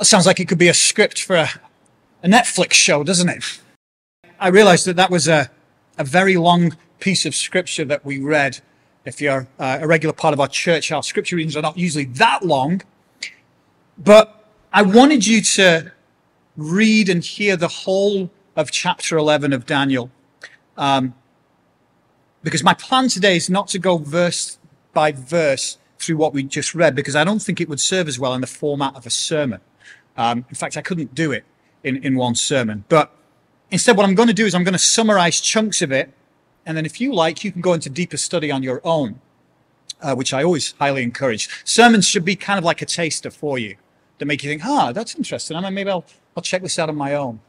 That sounds like it could be a script for a, a Netflix show, doesn't it? I realized that that was a, a very long piece of scripture that we read. If you're uh, a regular part of our church, our scripture readings are not usually that long. But I wanted you to read and hear the whole of chapter 11 of Daniel. Um, because my plan today is not to go verse by verse through what we just read, because I don't think it would serve as well in the format of a sermon. Um, in fact, I couldn't do it in, in one sermon. But instead, what I'm going to do is I'm going to summarize chunks of it. And then if you like, you can go into deeper study on your own, uh, which I always highly encourage. Sermons should be kind of like a taster for you to make you think, ah, that's interesting. I mean, maybe I'll, I'll check this out on my own.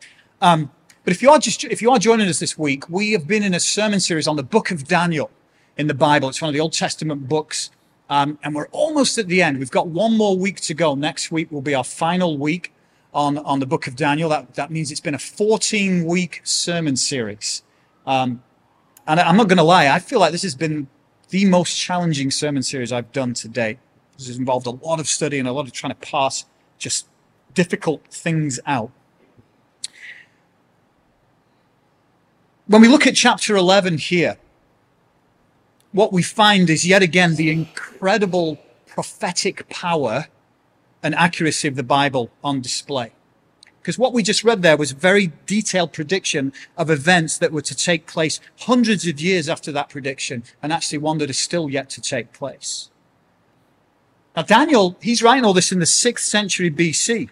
Um, but if you are just, if you are joining us this week, we have been in a sermon series on the book of Daniel in the Bible. It's one of the Old Testament books. Um, and we're almost at the end. We've got one more week to go. Next week will be our final week on, on the book of Daniel. That, that means it's been a 14 week sermon series. Um, and I'm not going to lie, I feel like this has been the most challenging sermon series I've done to date. This has involved a lot of study and a lot of trying to pass just difficult things out. When we look at chapter 11 here, what we find is yet again the incredible prophetic power and accuracy of the Bible on display. Because what we just read there was a very detailed prediction of events that were to take place hundreds of years after that prediction, and actually one that is still yet to take place. Now, Daniel, he's writing all this in the sixth century BC,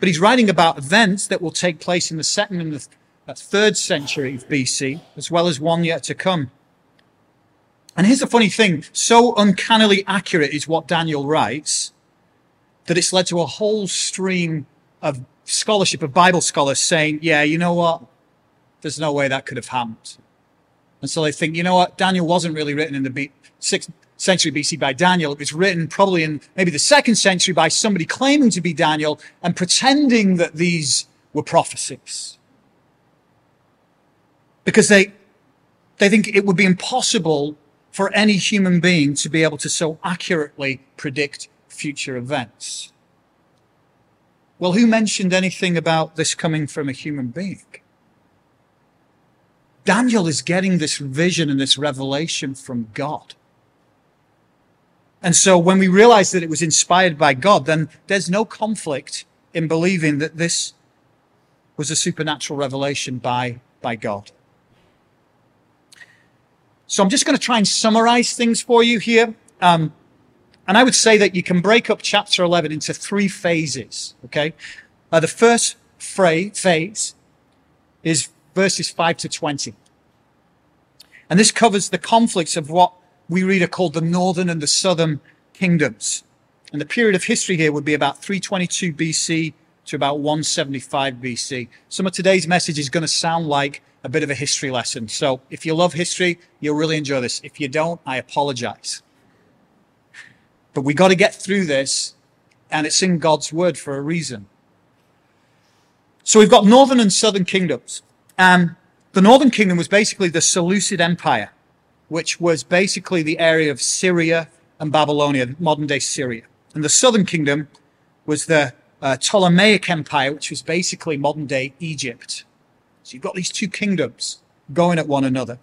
but he's writing about events that will take place in the second and the third century BC, as well as one yet to come. And here's the funny thing so uncannily accurate is what Daniel writes that it's led to a whole stream of scholarship, of Bible scholars saying, yeah, you know what? There's no way that could have happened. And so they think, you know what? Daniel wasn't really written in the sixth century BC by Daniel. It was written probably in maybe the second century by somebody claiming to be Daniel and pretending that these were prophecies. Because they, they think it would be impossible for any human being to be able to so accurately predict future events. Well, who mentioned anything about this coming from a human being? Daniel is getting this vision and this revelation from God. And so when we realize that it was inspired by God, then there's no conflict in believing that this was a supernatural revelation by, by God. So I'm just going to try and summarize things for you here. Um, and I would say that you can break up chapter 11 into three phases. Okay. Uh, the first phase is verses 5 to 20. And this covers the conflicts of what we read are called the northern and the southern kingdoms. And the period of history here would be about 322 BC to about 175 BC. Some of today's message is going to sound like a bit of a history lesson. So if you love history, you'll really enjoy this. If you don't, I apologize. But we got to get through this, and it's in God's word for a reason. So we've got northern and southern kingdoms. Um, the northern kingdom was basically the Seleucid Empire, which was basically the area of Syria and Babylonia, modern day Syria. And the southern kingdom was the uh, Ptolemaic Empire, which was basically modern day Egypt. So you've got these two kingdoms going at one another.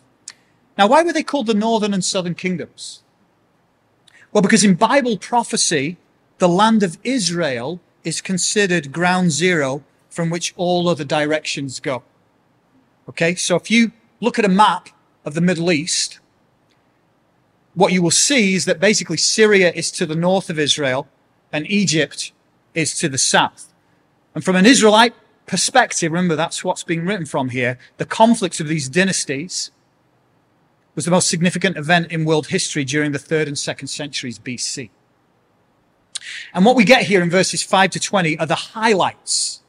Now, why were they called the northern and southern kingdoms? Well, because in Bible prophecy, the land of Israel is considered ground zero from which all other directions go. Okay, so if you look at a map of the Middle East, what you will see is that basically Syria is to the north of Israel and Egypt is to the south. And from an Israelite perspective, remember that's what's being written from here, the conflicts of these dynasties was the most significant event in world history during the third and second centuries BC. And what we get here in verses 5 to 20 are the highlights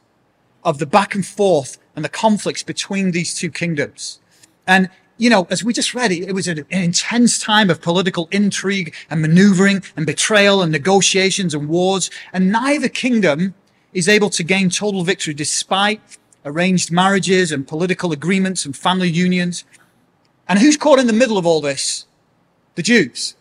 of the back and forth and the conflicts between these two kingdoms. And, you know, as we just read, it was an intense time of political intrigue and maneuvering and betrayal and negotiations and wars. And neither kingdom is able to gain total victory despite arranged marriages and political agreements and family unions. And who's caught in the middle of all this? The Jews.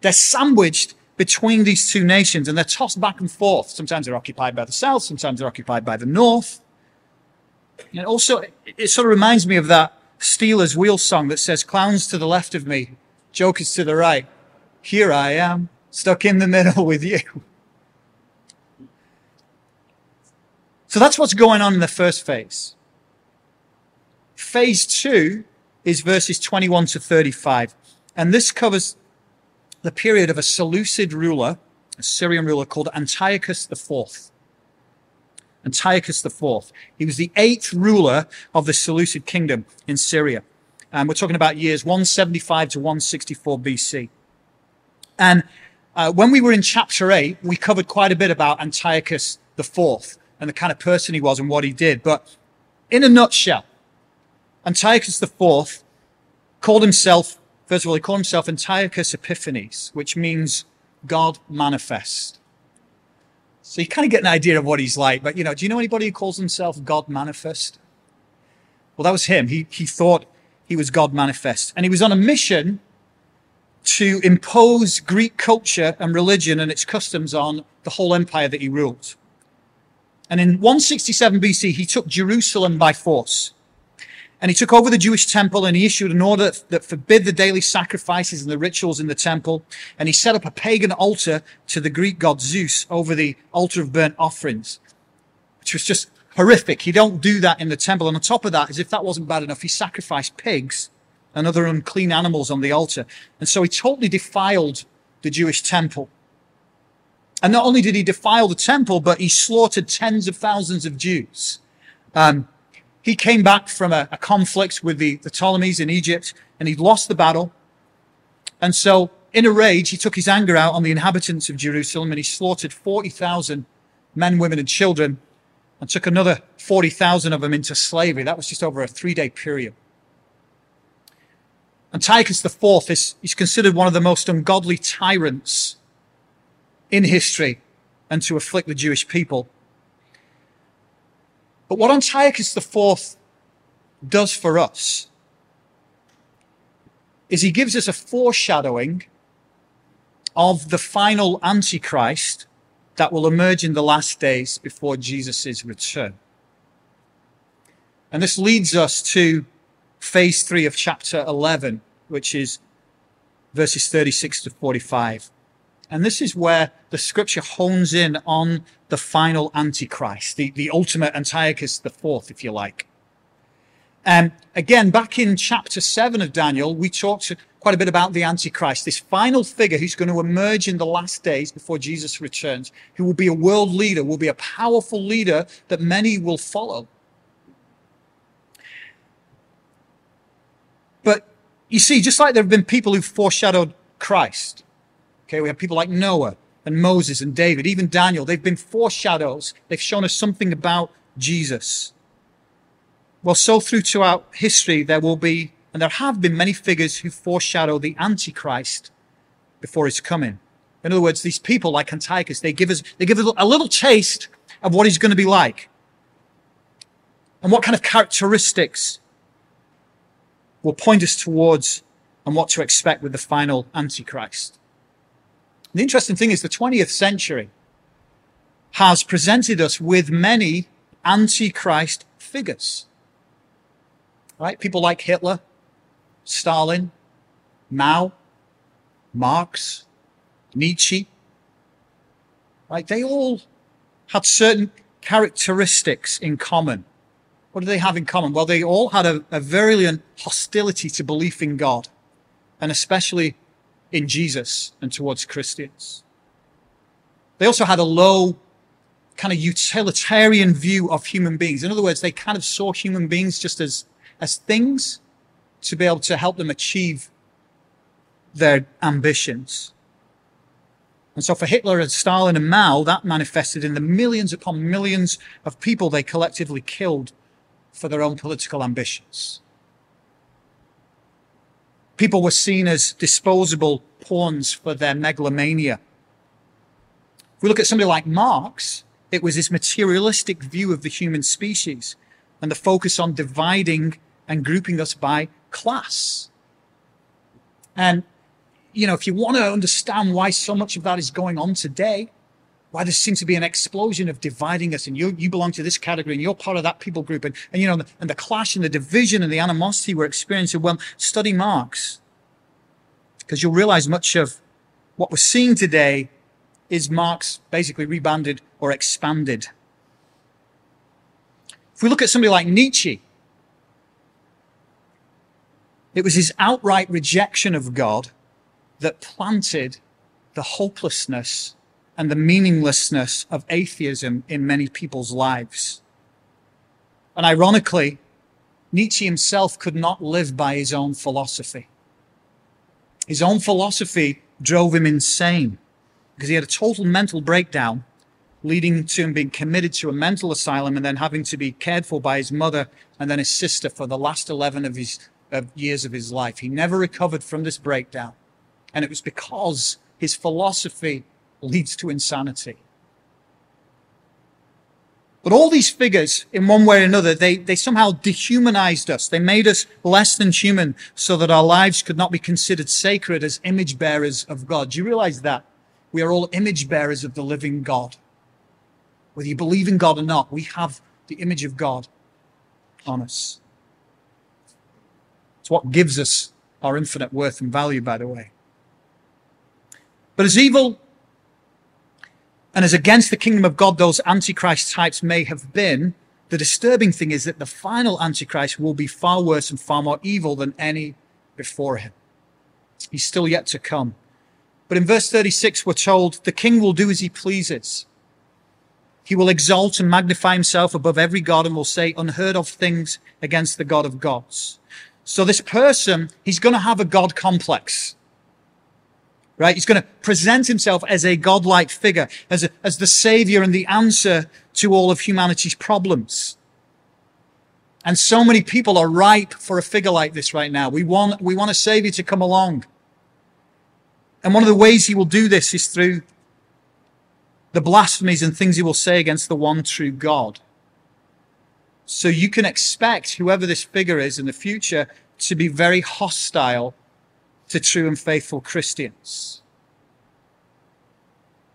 They're sandwiched between these two nations and they're tossed back and forth. Sometimes they're occupied by the south, sometimes they're occupied by the north. And also, it sort of reminds me of that Stealers wheel song that says, Clowns to the left of me, jokers to the right. Here I am, stuck in the middle with you. So that's what's going on in the first phase. Phase two is verses 21 to 35. And this covers the period of a Seleucid ruler, a Syrian ruler called Antiochus IV. Antiochus IV. He was the eighth ruler of the Seleucid kingdom in Syria. And we're talking about years 175 to 164 BC. And uh, when we were in chapter 8, we covered quite a bit about Antiochus IV and the kind of person he was and what he did. But in a nutshell, Antiochus IV called himself, first of all, he called himself Antiochus Epiphanes, which means God manifest. So you kind of get an idea of what he's like. But, you know, do you know anybody who calls himself God manifest? Well, that was him. He, he thought he was God manifest. And he was on a mission to impose Greek culture and religion and its customs on the whole empire that he ruled. And in 167 BC, he took Jerusalem by force. And he took over the Jewish temple and he issued an order that forbid the daily sacrifices and the rituals in the temple. And he set up a pagan altar to the Greek god Zeus over the altar of burnt offerings, which was just horrific. He don't do that in the temple. And on top of that, as if that wasn't bad enough, he sacrificed pigs and other unclean animals on the altar. And so he totally defiled the Jewish temple. And not only did he defile the temple, but he slaughtered tens of thousands of Jews. Um, he came back from a, a conflict with the, the Ptolemies in Egypt and he'd lost the battle. And so in a rage, he took his anger out on the inhabitants of Jerusalem and he slaughtered 40,000 men, women, and children and took another 40,000 of them into slavery. That was just over a three day period. Antiochus IV is, is considered one of the most ungodly tyrants in history and to afflict the Jewish people. But what Antiochus IV does for us is he gives us a foreshadowing of the final Antichrist that will emerge in the last days before Jesus' return. And this leads us to phase three of chapter 11, which is verses 36 to 45. And this is where the scripture hones in on the final Antichrist, the, the ultimate Antiochus the fourth, if you like. And um, again, back in chapter seven of Daniel, we talked quite a bit about the Antichrist, this final figure who's going to emerge in the last days before Jesus returns, who will be a world leader, will be a powerful leader that many will follow. But you see, just like there have been people who foreshadowed Christ, Okay, we have people like Noah and Moses and David, even Daniel. They've been foreshadows. They've shown us something about Jesus. Well, so through throughout history, there will be, and there have been many figures who foreshadow the Antichrist before his coming. In other words, these people like Antiochus, they give us, they give us a little taste of what he's going to be like. And what kind of characteristics will point us towards and what to expect with the final Antichrist. The interesting thing is the 20th century has presented us with many antichrist figures. Right? People like Hitler, Stalin, Mao, Marx, Nietzsche. Right? They all had certain characteristics in common. What do they have in common? Well, they all had a, a virulent hostility to belief in God, and especially in Jesus and towards Christians. They also had a low kind of utilitarian view of human beings. In other words, they kind of saw human beings just as, as things to be able to help them achieve their ambitions. And so for Hitler and Stalin and Mao, that manifested in the millions upon millions of people they collectively killed for their own political ambitions people were seen as disposable pawns for their megalomania. If we look at somebody like Marx, it was his materialistic view of the human species and the focus on dividing and grouping us by class. And you know, if you want to understand why so much of that is going on today, why there seems to be an explosion of dividing us and you, you belong to this category and you're part of that people group and, and you know, and the clash and the division and the animosity we're experiencing. Well, study Marx because you'll realize much of what we're seeing today is Marx basically rebanded or expanded. If we look at somebody like Nietzsche, it was his outright rejection of God that planted the hopelessness and the meaninglessness of atheism in many people's lives. And ironically, Nietzsche himself could not live by his own philosophy. His own philosophy drove him insane because he had a total mental breakdown, leading to him being committed to a mental asylum and then having to be cared for by his mother and then his sister for the last 11 of his of years of his life. He never recovered from this breakdown. And it was because his philosophy leads to insanity. But all these figures, in one way or another, they, they somehow dehumanized us. They made us less than human so that our lives could not be considered sacred as image bearers of God. Do you realize that? We are all image bearers of the living God. Whether you believe in God or not, we have the image of God on us. It's what gives us our infinite worth and value, by the way. But as evil and as against the kingdom of God those antichrist types may have been, the disturbing thing is that the final antichrist will be far worse and far more evil than any before him. He's still yet to come. But in verse 36, we're told the king will do as he pleases. He will exalt and magnify himself above every God and will say unheard of things against the God of gods. So this person, he's going to have a God complex right? He's going to present himself as a godlike figure, as, a, as the savior and the answer to all of humanity's problems. And so many people are ripe for a figure like this right now. We want, we want a savior to come along. And one of the ways he will do this is through the blasphemies and things he will say against the one true God. So you can expect whoever this figure is in the future to be very hostile to true and faithful Christians.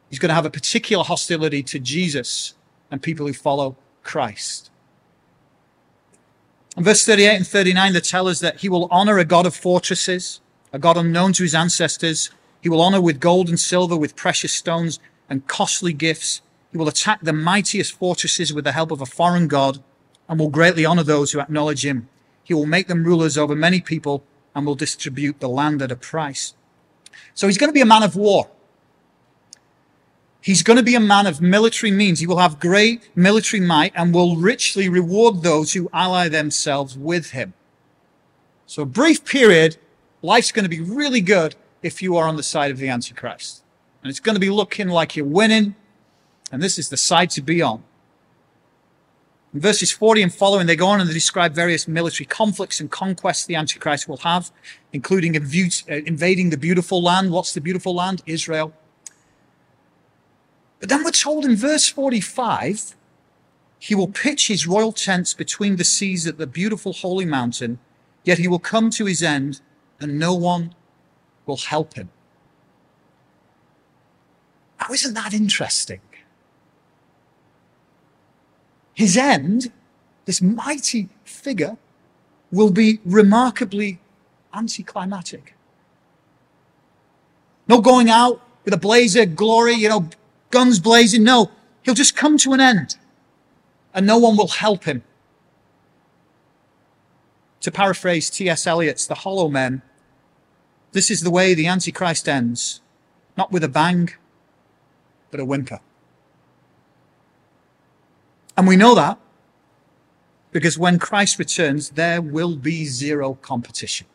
He's going to have a particular hostility to Jesus and people who follow Christ. In verse 38 and 39, they tell us that he will honor a God of fortresses, a God unknown to his ancestors. He will honor with gold and silver, with precious stones and costly gifts. He will attack the mightiest fortresses with the help of a foreign God and will greatly honor those who acknowledge him. He will make them rulers over many people and will distribute the land at a price. So he's going to be a man of war. He's going to be a man of military means. He will have great military might and will richly reward those who ally themselves with him. So a brief period, life's going to be really good if you are on the side of the Antichrist. And it's going to be looking like you're winning. And this is the side to be on. In verses 40 and following, they go on and they describe various military conflicts and conquests the Antichrist will have, including uh, invading the beautiful land. What's the beautiful land? Israel. But then we're told in verse 45, he will pitch his royal tents between the seas at the beautiful holy mountain, yet he will come to his end and no one will help him. Now, isn't that interesting? His end, this mighty figure, will be remarkably anticlimactic. No going out with a blazer, glory, you know, guns blazing. No, he'll just come to an end and no one will help him. To paraphrase T.S. Eliot's The Hollow Men, this is the way the Antichrist ends, not with a bang, but a whimper. And we know that because when Christ returns, there will be zero competition.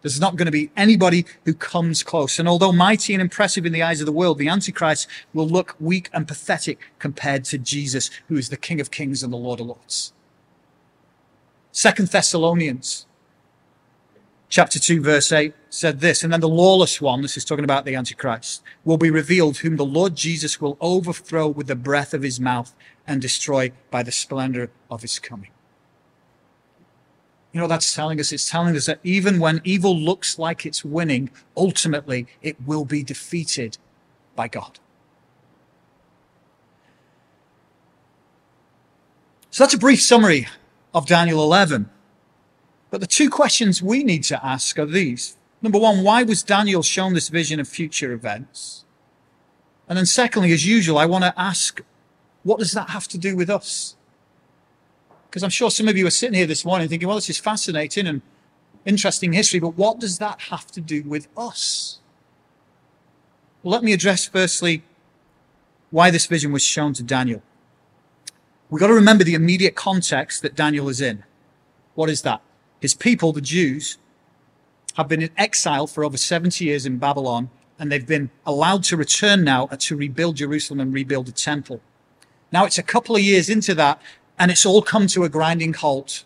There's not going to be anybody who comes close. And although mighty and impressive in the eyes of the world, the Antichrist will look weak and pathetic compared to Jesus, who is the King of Kings and the Lord of Lords. Second Thessalonians chapter 2 verse 8 said this, and then the lawless one, this is talking about the Antichrist, will be revealed, whom the Lord Jesus will overthrow with the breath of his mouth and destroy by the splendor of his coming. You know, that's telling us, it's telling us that even when evil looks like it's winning, ultimately it will be defeated by God. So that's a brief summary of Daniel 11. But the two questions we need to ask are these. Number one, why was Daniel shown this vision of future events? And then secondly, as usual, I want to ask, what does that have to do with us? Because I'm sure some of you are sitting here this morning thinking, well, this is fascinating and interesting history, but what does that have to do with us? Well, let me address firstly why this vision was shown to Daniel. We've got to remember the immediate context that Daniel is in. What is that? His people, the Jews, have been in exile for over 70 years in Babylon, and they've been allowed to return now uh, to rebuild Jerusalem and rebuild the temple. Now it's a couple of years into that, and it's all come to a grinding halt.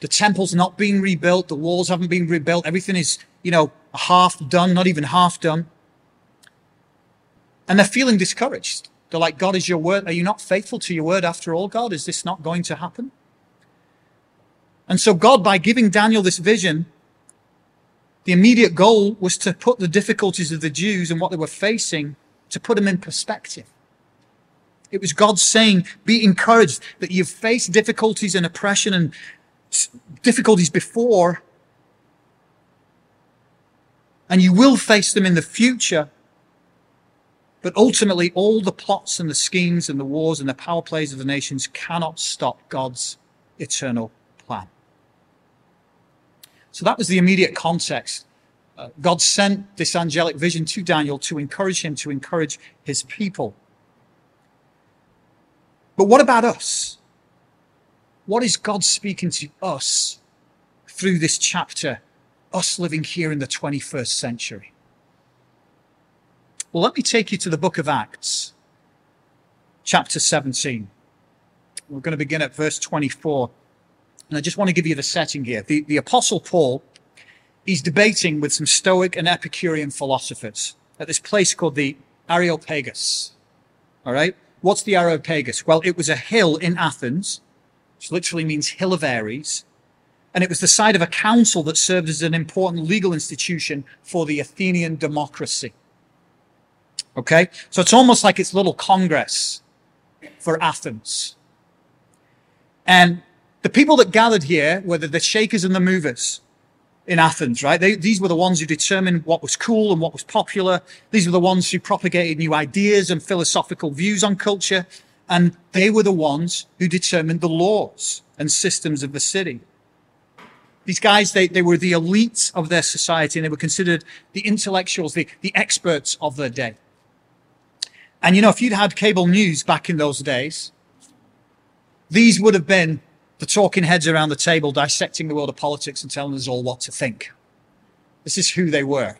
The temple's not being rebuilt, the walls haven't been rebuilt, everything is, you know, half done, not even half done. And they're feeling discouraged. They're like, God, is your word, are you not faithful to your word after all, God? Is this not going to happen? And so God, by giving Daniel this vision, the immediate goal was to put the difficulties of the Jews and what they were facing, to put them in perspective. It was God saying, be encouraged that you've faced difficulties and oppression and difficulties before, and you will face them in the future. But ultimately, all the plots and the schemes and the wars and the power plays of the nations cannot stop God's eternal plan. So that was the immediate context. Uh, God sent this angelic vision to Daniel to encourage him, to encourage his people. But what about us? What is God speaking to us through this chapter, us living here in the 21st century? Well, let me take you to the book of Acts, chapter 17. We're going to begin at verse 24. And I just want to give you the setting here. The, the apostle Paul, he's debating with some Stoic and Epicurean philosophers at this place called the Areopagus. All right. What's the Areopagus? Well, it was a hill in Athens, which literally means hill of Ares. And it was the site of a council that served as an important legal institution for the Athenian democracy. Okay? So it's almost like it's little congress for Athens. And the people that gathered here were the, the shakers and the movers in Athens, right? They, these were the ones who determined what was cool and what was popular. These were the ones who propagated new ideas and philosophical views on culture. And they were the ones who determined the laws and systems of the city. These guys, they, they were the elites of their society and they were considered the intellectuals, the, the experts of their day. And you know, if you'd had cable news back in those days, these would have been the talking heads around the table dissecting the world of politics and telling us all what to think. This is who they were.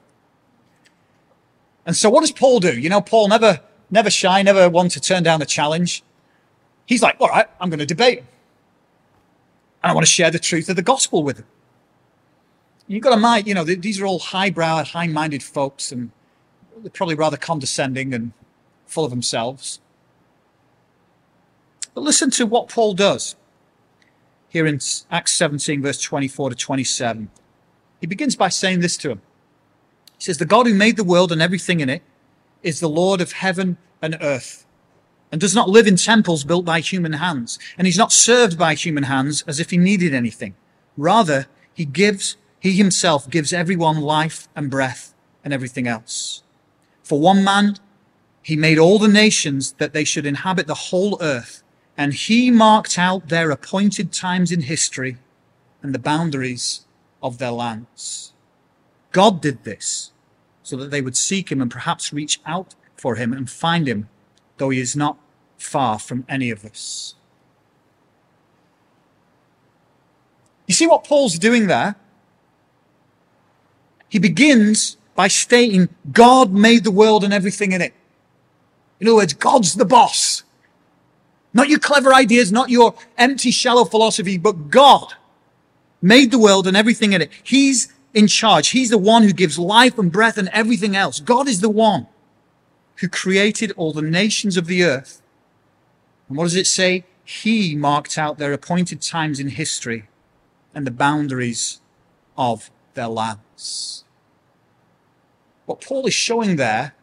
And so what does Paul do? You know, Paul never, never shy, never one to turn down a challenge. He's like, all right, I'm going to debate. And I want to share the truth of the gospel with them. You've got to mind, you know, these are all highbrow, high-minded folks and they're probably rather condescending and full of themselves. But listen to what Paul does here in Acts 17, verse 24 to 27. He begins by saying this to him. He says, The God who made the world and everything in it is the Lord of heaven and earth and does not live in temples built by human hands. And he's not served by human hands as if he needed anything. Rather, he gives, he himself gives everyone life and breath and everything else. For one man he made all the nations that they should inhabit the whole earth, and he marked out their appointed times in history and the boundaries of their lands. God did this so that they would seek him and perhaps reach out for him and find him, though he is not far from any of us. You see what Paul's doing there? He begins by stating God made the world and everything in it. In other words, God's the boss. Not your clever ideas, not your empty, shallow philosophy, but God made the world and everything in it. He's in charge. He's the one who gives life and breath and everything else. God is the one who created all the nations of the earth. And what does it say? He marked out their appointed times in history and the boundaries of their lands. What Paul is showing there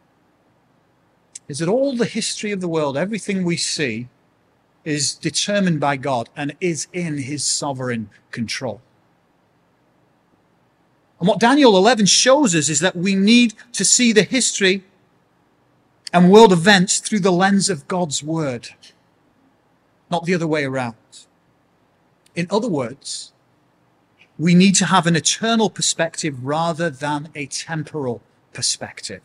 is that all the history of the world, everything we see, is determined by God and is in his sovereign control. And what Daniel 11 shows us is that we need to see the history and world events through the lens of God's word, not the other way around. In other words, we need to have an eternal perspective rather than a temporal perspective.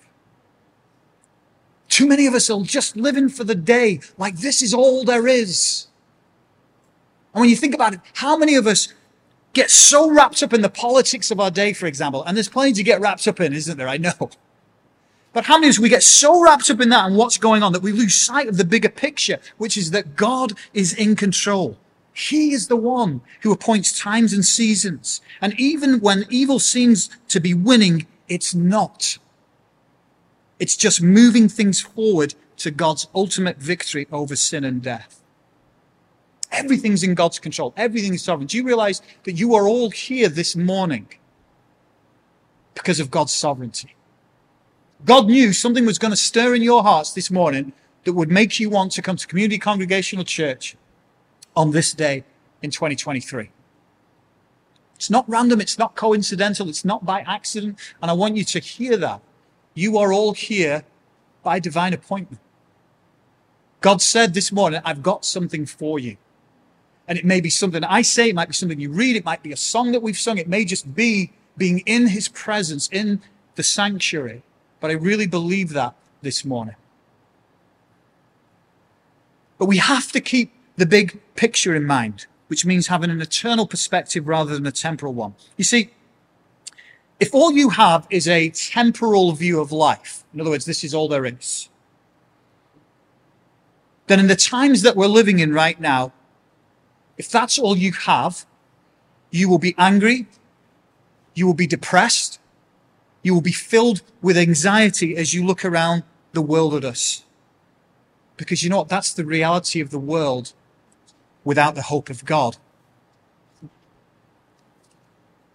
Too many of us are just living for the day like this is all there is. And when you think about it, how many of us get so wrapped up in the politics of our day, for example, and there's plenty to get wrapped up in, isn't there? I know. But how many of us we get so wrapped up in that and what's going on that we lose sight of the bigger picture, which is that God is in control. He is the one who appoints times and seasons. And even when evil seems to be winning, it's not. It's just moving things forward to God's ultimate victory over sin and death. Everything's in God's control. Everything is sovereign. Do you realize that you are all here this morning because of God's sovereignty? God knew something was going to stir in your hearts this morning that would make you want to come to Community Congregational Church on this day in 2023. It's not random. It's not coincidental. It's not by accident. And I want you to hear that. You are all here by divine appointment. God said this morning, I've got something for you. And it may be something I say, it might be something you read, it might be a song that we've sung, it may just be being in his presence in the sanctuary. But I really believe that this morning. But we have to keep the big picture in mind, which means having an eternal perspective rather than a temporal one. You see, if all you have is a temporal view of life, in other words, this is all there is, then in the times that we're living in right now, if that's all you have, you will be angry, you will be depressed, you will be filled with anxiety as you look around the world at us. Because you know what? That's the reality of the world without the hope of God.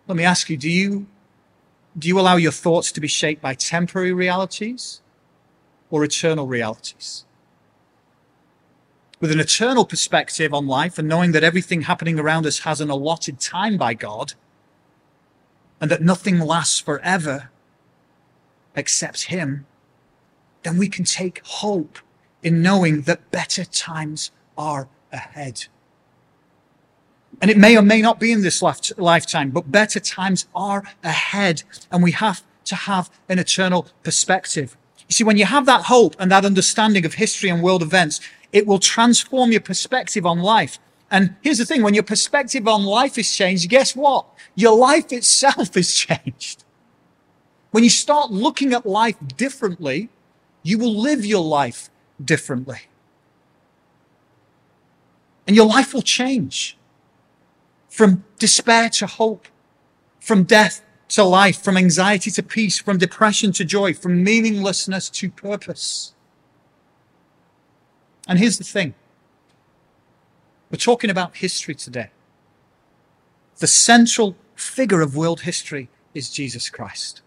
Let me ask you, do you, do you allow your thoughts to be shaped by temporary realities or eternal realities? with an eternal perspective on life and knowing that everything happening around us has an allotted time by God and that nothing lasts forever except Him, then we can take hope in knowing that better times are ahead. And it may or may not be in this lifetime, but better times are ahead. And we have to have an eternal perspective. You see, when you have that hope and that understanding of history and world events, it will transform your perspective on life. And here's the thing, when your perspective on life is changed, guess what? Your life itself is changed. When you start looking at life differently, you will live your life differently. And your life will change from despair to hope, from death to life, from anxiety to peace, from depression to joy, from meaninglessness to purpose. And here's the thing. We're talking about history today. The central figure of world history is Jesus Christ.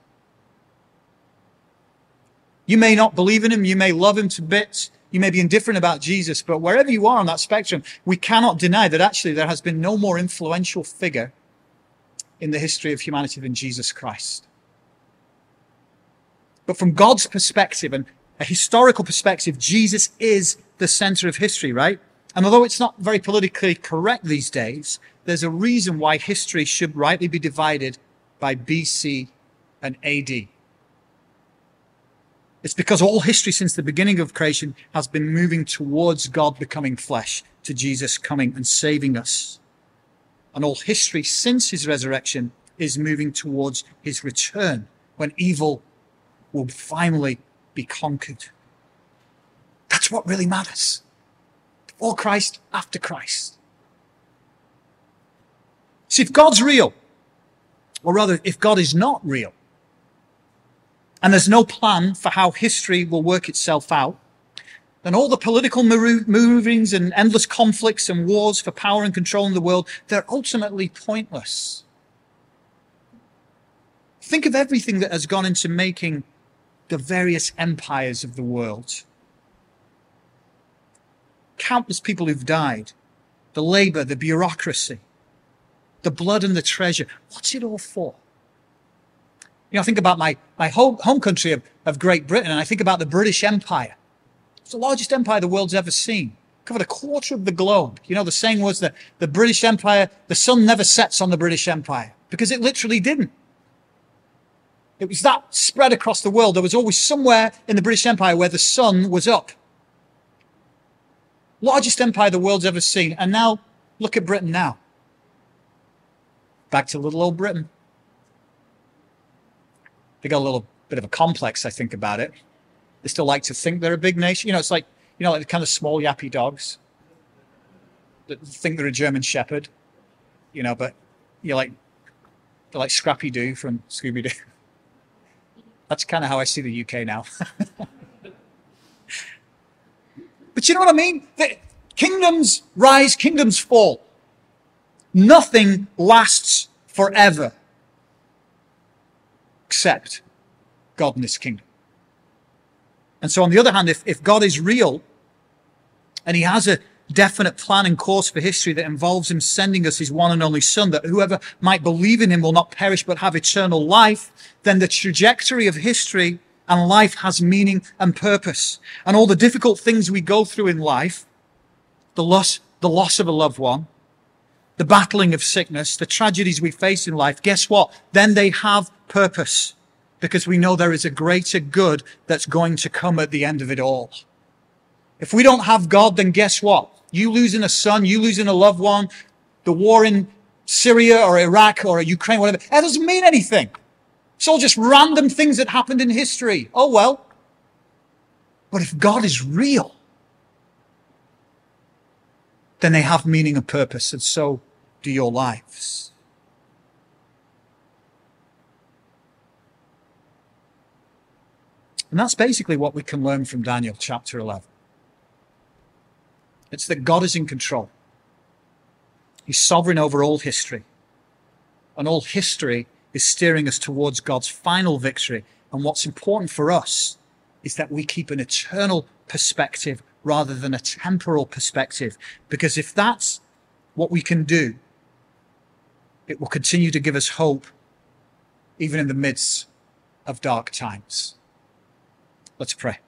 You may not believe in him. You may love him to bits. You may be indifferent about Jesus, but wherever you are on that spectrum, we cannot deny that actually there has been no more influential figure in the history of humanity than Jesus Christ. But from God's perspective and a historical perspective, Jesus is the center of history, right? And although it's not very politically correct these days, there's a reason why history should rightly be divided by BC and AD. It's because all history since the beginning of creation has been moving towards God becoming flesh, to Jesus coming and saving us. And all history since his resurrection is moving towards his return when evil will finally be conquered. That's what really matters. Before Christ, after Christ. See, if God's real, or rather, if God is not real, and there's no plan for how history will work itself out, and all the political movings and endless conflicts and wars for power and control in the world, they're ultimately pointless. Think of everything that has gone into making the various empires of the world. Countless people who've died, the labor, the bureaucracy, the blood and the treasure. What's it all for? You know, I think about my, my home, home country of, of Great Britain, and I think about the British Empire. It's the largest empire the world's ever seen. Covered a quarter of the globe. You know, the saying was that the British Empire, the sun never sets on the British Empire because it literally didn't. It was that spread across the world. There was always somewhere in the British Empire where the sun was up. Largest empire the world's ever seen. And now look at Britain now. Back to little old Britain. They got a little bit of a complex, I think, about it. They still like to think they're a big nation. You know, it's like, you know, like the kind of small yappy dogs that think they're a German Shepherd, you know, but you're like, they're like Scrappy Doo from Scooby Doo. That's kind of how I see the UK now. but you know what I mean? The kingdoms rise, kingdoms fall. Nothing lasts forever except God and his kingdom. And so, on the other hand, if, if God is real and he has a definite plan and course for history that involves him sending us his one and only son, that whoever might believe in him will not perish but have eternal life, then the trajectory of history and life has meaning and purpose. And all the difficult things we go through in life, the loss, the loss of a loved one, the battling of sickness, the tragedies we face in life, guess what? Then they have purpose because we know there is a greater good that's going to come at the end of it all. If we don't have God, then guess what? You losing a son, you losing a loved one, the war in Syria or Iraq or Ukraine, whatever, that doesn't mean anything. It's all just random things that happened in history. Oh well. But if God is real, then they have meaning and purpose, and so do your lives. And that's basically what we can learn from Daniel chapter 11. It's that God is in control. He's sovereign over all history. And all history is steering us towards God's final victory. And what's important for us is that we keep an eternal perspective rather than a temporal perspective. Because if that's what we can do, it will continue to give us hope even in the midst of dark times. Let's pray.